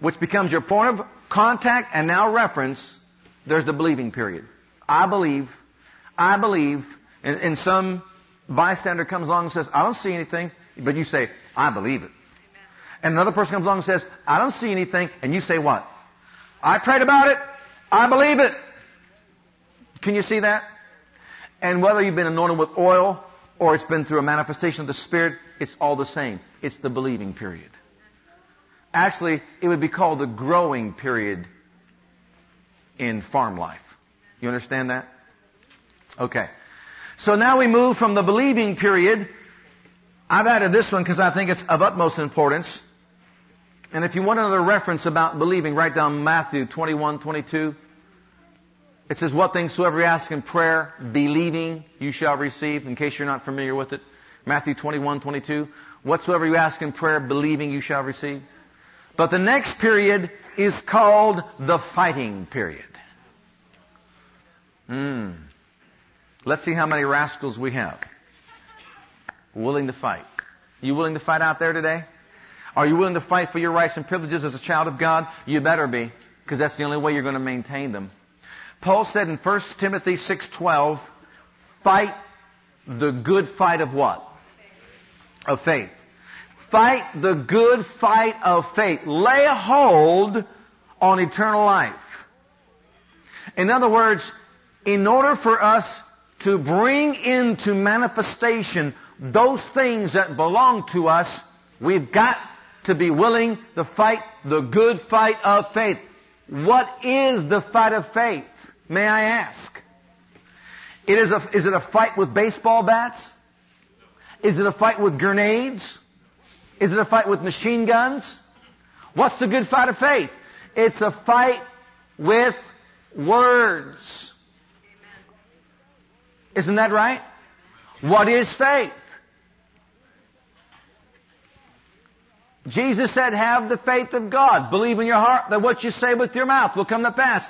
which becomes your point of contact and now reference, there's the believing period. I believe, I believe, and, and some bystander comes along and says, I don't see anything, but you say, I believe it. And another person comes along and says, I don't see anything, and you say what? I prayed about it, I believe it. Can you see that? And whether you've been anointed with oil or it's been through a manifestation of the Spirit, it's all the same. It's the believing period. Actually, it would be called the growing period in farm life. You understand that? Okay. So now we move from the believing period. I've added this one because I think it's of utmost importance. And if you want another reference about believing, write down Matthew 21, 22. It says, What things soever you ask in prayer, believing you shall receive, in case you're not familiar with it. Matthew 21, 22. Whatsoever you ask in prayer, believing you shall receive. But the next period is called the fighting period. Hmm. Let's see how many rascals we have. Willing to fight. You willing to fight out there today? Are you willing to fight for your rights and privileges as a child of God? You better be, because that's the only way you're going to maintain them. Paul said in 1 Timothy 6:12, "Fight the good fight of what? Of faith. Fight the good fight of faith. Lay a hold on eternal life." In other words, in order for us to bring into manifestation those things that belong to us, we've got to be willing to fight the good fight of faith. What is the fight of faith? May I ask? It is, a, is it a fight with baseball bats? Is it a fight with grenades? Is it a fight with machine guns? What's the good fight of faith? It's a fight with words. Isn't that right? What is faith? Jesus said, have the faith of God. Believe in your heart that what you say with your mouth will come to pass.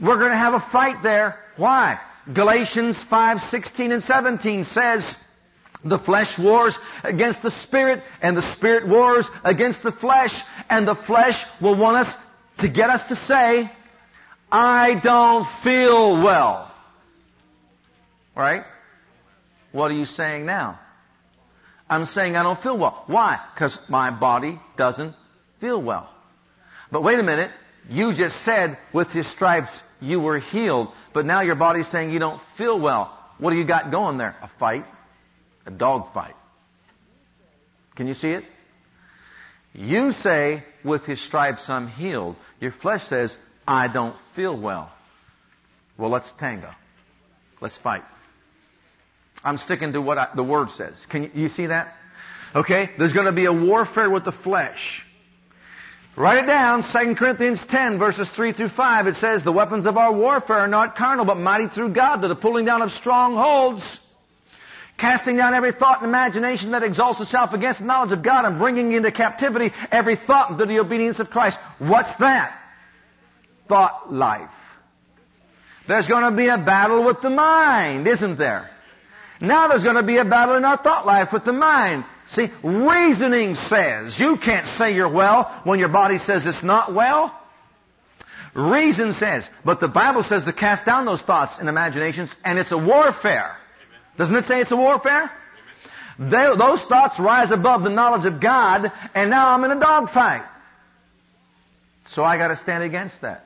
We're going to have a fight there. Why? Galatians 5, 16 and 17 says, the flesh wars against the spirit, and the spirit wars against the flesh, and the flesh will want us to get us to say, I don't feel well. Right? What are you saying now? I'm saying I don't feel well. Why? Because my body doesn't feel well. But wait a minute. You just said with his stripes you were healed, but now your body's saying you don't feel well. What do you got going there? A fight? A dog fight. Can you see it? You say, with his stripes I'm healed. Your flesh says, I don't feel well. Well, let's tango. Let's fight. I'm sticking to what I, the Word says. Can you, you see that? Okay? There's going to be a warfare with the flesh. Write it down, 2 Corinthians 10 verses 3 through 5. It says, The weapons of our warfare are not carnal, but mighty through God to the pulling down of strongholds, casting down every thought and imagination that exalts itself against the knowledge of God, and bringing into captivity every thought into the obedience of Christ. What's that? Thought life. There's going to be a battle with the mind, isn't there? Now there's going to be a battle in our thought life with the mind. See, reasoning says you can't say you're well when your body says it's not well. Reason says, but the Bible says to cast down those thoughts and imaginations, and it's a warfare. Doesn't it say it's a warfare? They, those thoughts rise above the knowledge of God, and now I'm in a dogfight. So I got to stand against that.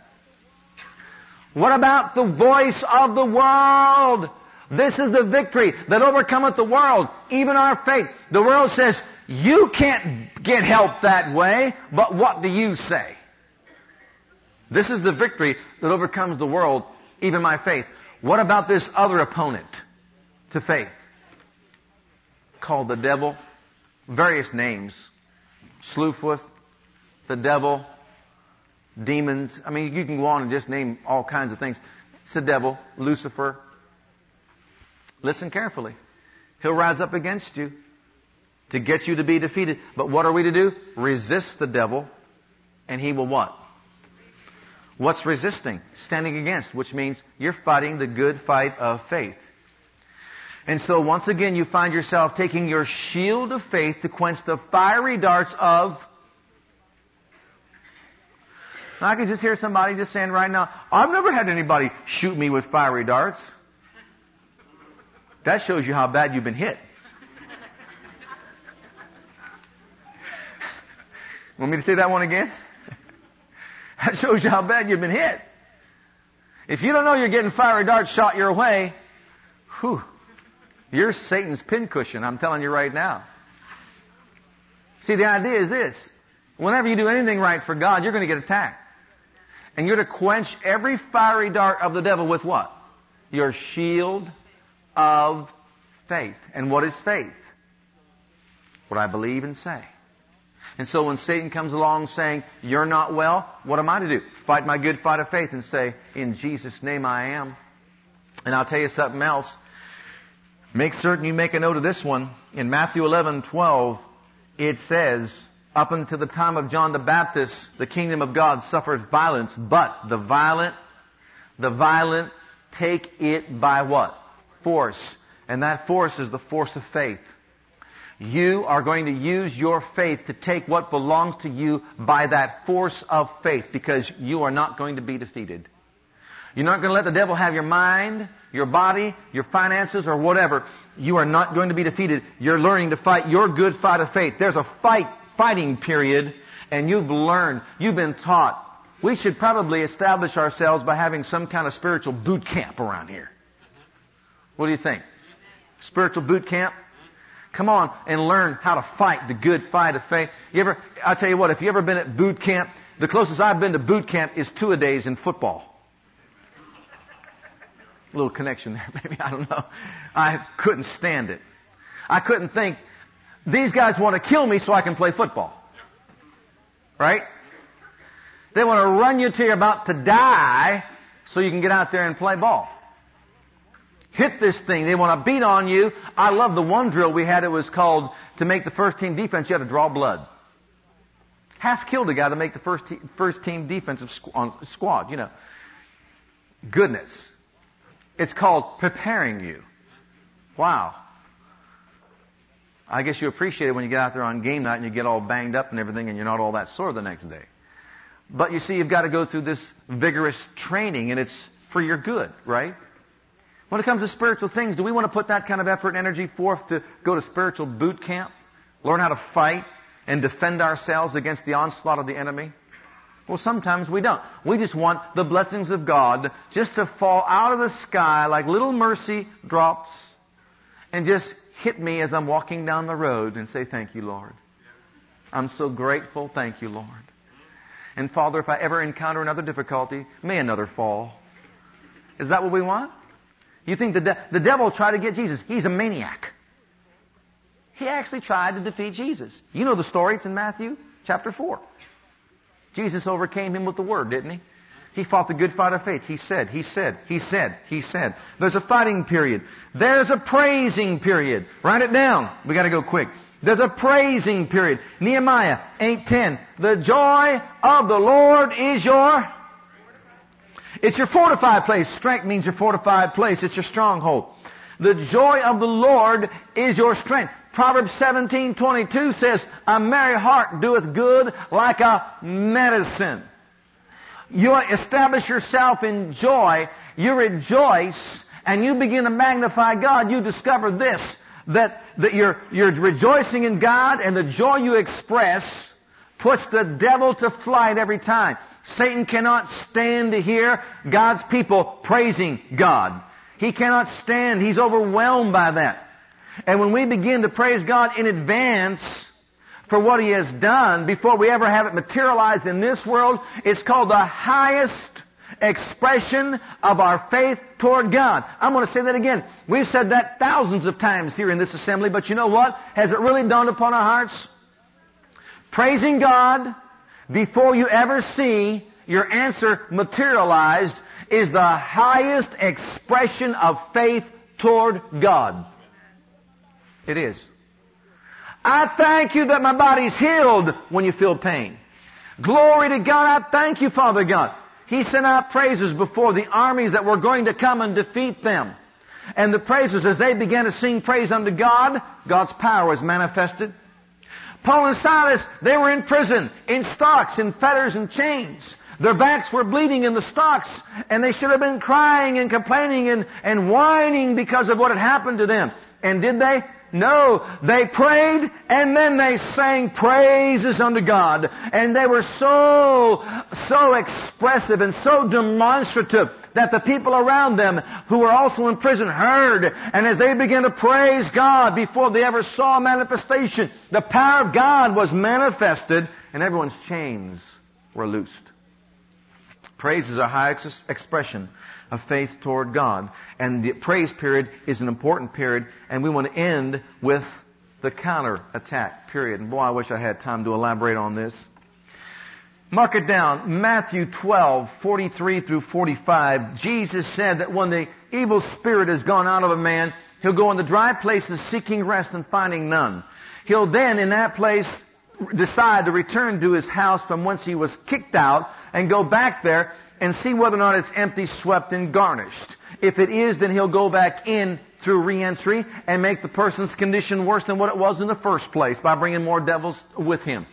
What about the voice of the world? This is the victory that overcometh the world, even our faith. The world says, you can't get help that way, but what do you say? This is the victory that overcomes the world, even my faith. What about this other opponent to faith? Called the devil. Various names. Slewfoot, the devil, demons. I mean, you can go on and just name all kinds of things. It's the devil, Lucifer, Listen carefully. He'll rise up against you to get you to be defeated. But what are we to do? Resist the devil, and he will what? What's resisting? Standing against, which means you're fighting the good fight of faith. And so once again, you find yourself taking your shield of faith to quench the fiery darts of. I can just hear somebody just saying right now, I've never had anybody shoot me with fiery darts. That shows you how bad you've been hit. Want me to say that one again? That shows you how bad you've been hit. If you don't know you're getting fiery darts shot your way, whew, you're Satan's pincushion, I'm telling you right now. See, the idea is this. Whenever you do anything right for God, you're going to get attacked. And you're to quench every fiery dart of the devil with what? Your shield of faith. And what is faith? What I believe and say. And so when Satan comes along saying, you're not well, what am I to do? Fight my good fight of faith and say, in Jesus' name I am. And I'll tell you something else. Make certain you make a note of this one. In Matthew 11, 12, it says, up until the time of John the Baptist, the kingdom of God suffers violence, but the violent, the violent take it by what? Force, and that force is the force of faith. You are going to use your faith to take what belongs to you by that force of faith because you are not going to be defeated. You're not going to let the devil have your mind, your body, your finances, or whatever. You are not going to be defeated. You're learning to fight your good fight of faith. There's a fight, fighting period, and you've learned, you've been taught. We should probably establish ourselves by having some kind of spiritual boot camp around here. What do you think? Spiritual boot camp? Come on and learn how to fight the good fight of faith. You ever, I'll tell you what, if you ever been at boot camp, the closest I've been to boot camp is two a days in football. A little connection there, maybe, I don't know. I couldn't stand it. I couldn't think, these guys want to kill me so I can play football. Right? They want to run you till you're about to die so you can get out there and play ball. Hit this thing. They want to beat on you. I love the one drill we had. It was called to make the first team defense, you had to draw blood. Half killed a guy to make the first, te- first team defensive squ- squad, you know. Goodness. It's called preparing you. Wow. I guess you appreciate it when you get out there on game night and you get all banged up and everything and you're not all that sore the next day. But you see, you've got to go through this vigorous training and it's for your good, right? When it comes to spiritual things, do we want to put that kind of effort and energy forth to go to spiritual boot camp? Learn how to fight and defend ourselves against the onslaught of the enemy? Well, sometimes we don't. We just want the blessings of God just to fall out of the sky like little mercy drops and just hit me as I'm walking down the road and say, thank you, Lord. I'm so grateful. Thank you, Lord. And Father, if I ever encounter another difficulty, may another fall. Is that what we want? You think the, de- the devil tried to get Jesus. He's a maniac. He actually tried to defeat Jesus. You know the story. It's in Matthew chapter 4. Jesus overcame him with the word, didn't he? He fought the good fight of faith. He said, he said, he said, he said. There's a fighting period. There's a praising period. Write it down. We gotta go quick. There's a praising period. Nehemiah 8:10. The joy of the Lord is your It's your fortified place. Strength means your fortified place. It's your stronghold. The joy of the Lord is your strength. Proverbs 17:22 says, "A merry heart doeth good like a medicine." You establish yourself in joy, you rejoice, and you begin to magnify God. You discover this, that, that you're, you're rejoicing in God and the joy you express puts the devil to flight every time. Satan cannot stand to hear God's people praising God. He cannot stand. He's overwhelmed by that. And when we begin to praise God in advance for what He has done before we ever have it materialize in this world, it's called the highest expression of our faith toward God. I'm going to say that again. We've said that thousands of times here in this assembly, but you know what? Has it really dawned upon our hearts? Praising God before you ever see your answer materialized is the highest expression of faith toward God. It is. I thank you that my body's healed when you feel pain. Glory to God. I thank you, Father God. He sent out praises before the armies that were going to come and defeat them. And the praises, as they began to sing praise unto God, God's power was manifested. Paul and Silas, they were in prison, in stocks, in fetters and chains. Their backs were bleeding in the stocks, and they should have been crying and complaining and, and whining because of what had happened to them. And did they? No, they prayed and then they sang praises unto God. And they were so, so expressive and so demonstrative that the people around them who were also in prison heard. And as they began to praise God before they ever saw manifestation, the power of God was manifested and everyone's chains were loosed. Praise is a high ex- expression of faith toward God. And the praise period is an important period, and we want to end with the counter attack period. And boy, I wish I had time to elaborate on this. Mark it down. Matthew 12, 43 through 45. Jesus said that when the evil spirit has gone out of a man, he'll go in the dry places seeking rest and finding none. He'll then in that place decide to return to his house from whence he was kicked out and go back there and see whether or not it's empty, swept, and garnished. If it is, then he'll go back in through reentry and make the person's condition worse than what it was in the first place by bringing more devils with him.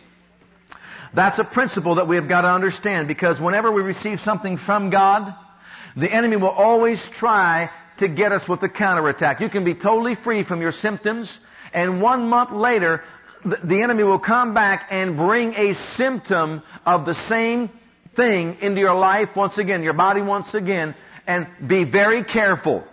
That's a principle that we have got to understand because whenever we receive something from God, the enemy will always try to get us with a counterattack. You can be totally free from your symptoms and one month later, the enemy will come back and bring a symptom of the same thing into your life once again, your body once again, and be very careful.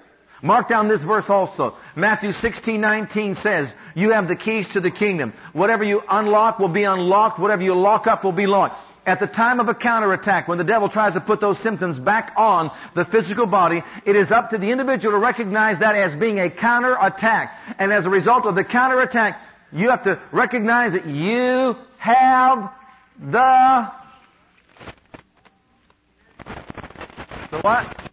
Mark down this verse also. Matthew 16, 19 says, you have the keys to the kingdom. Whatever you unlock will be unlocked. Whatever you lock up will be locked. At the time of a counterattack, when the devil tries to put those symptoms back on the physical body, it is up to the individual to recognize that as being a counterattack. And as a result of the counterattack, you have to recognize that you have the the what?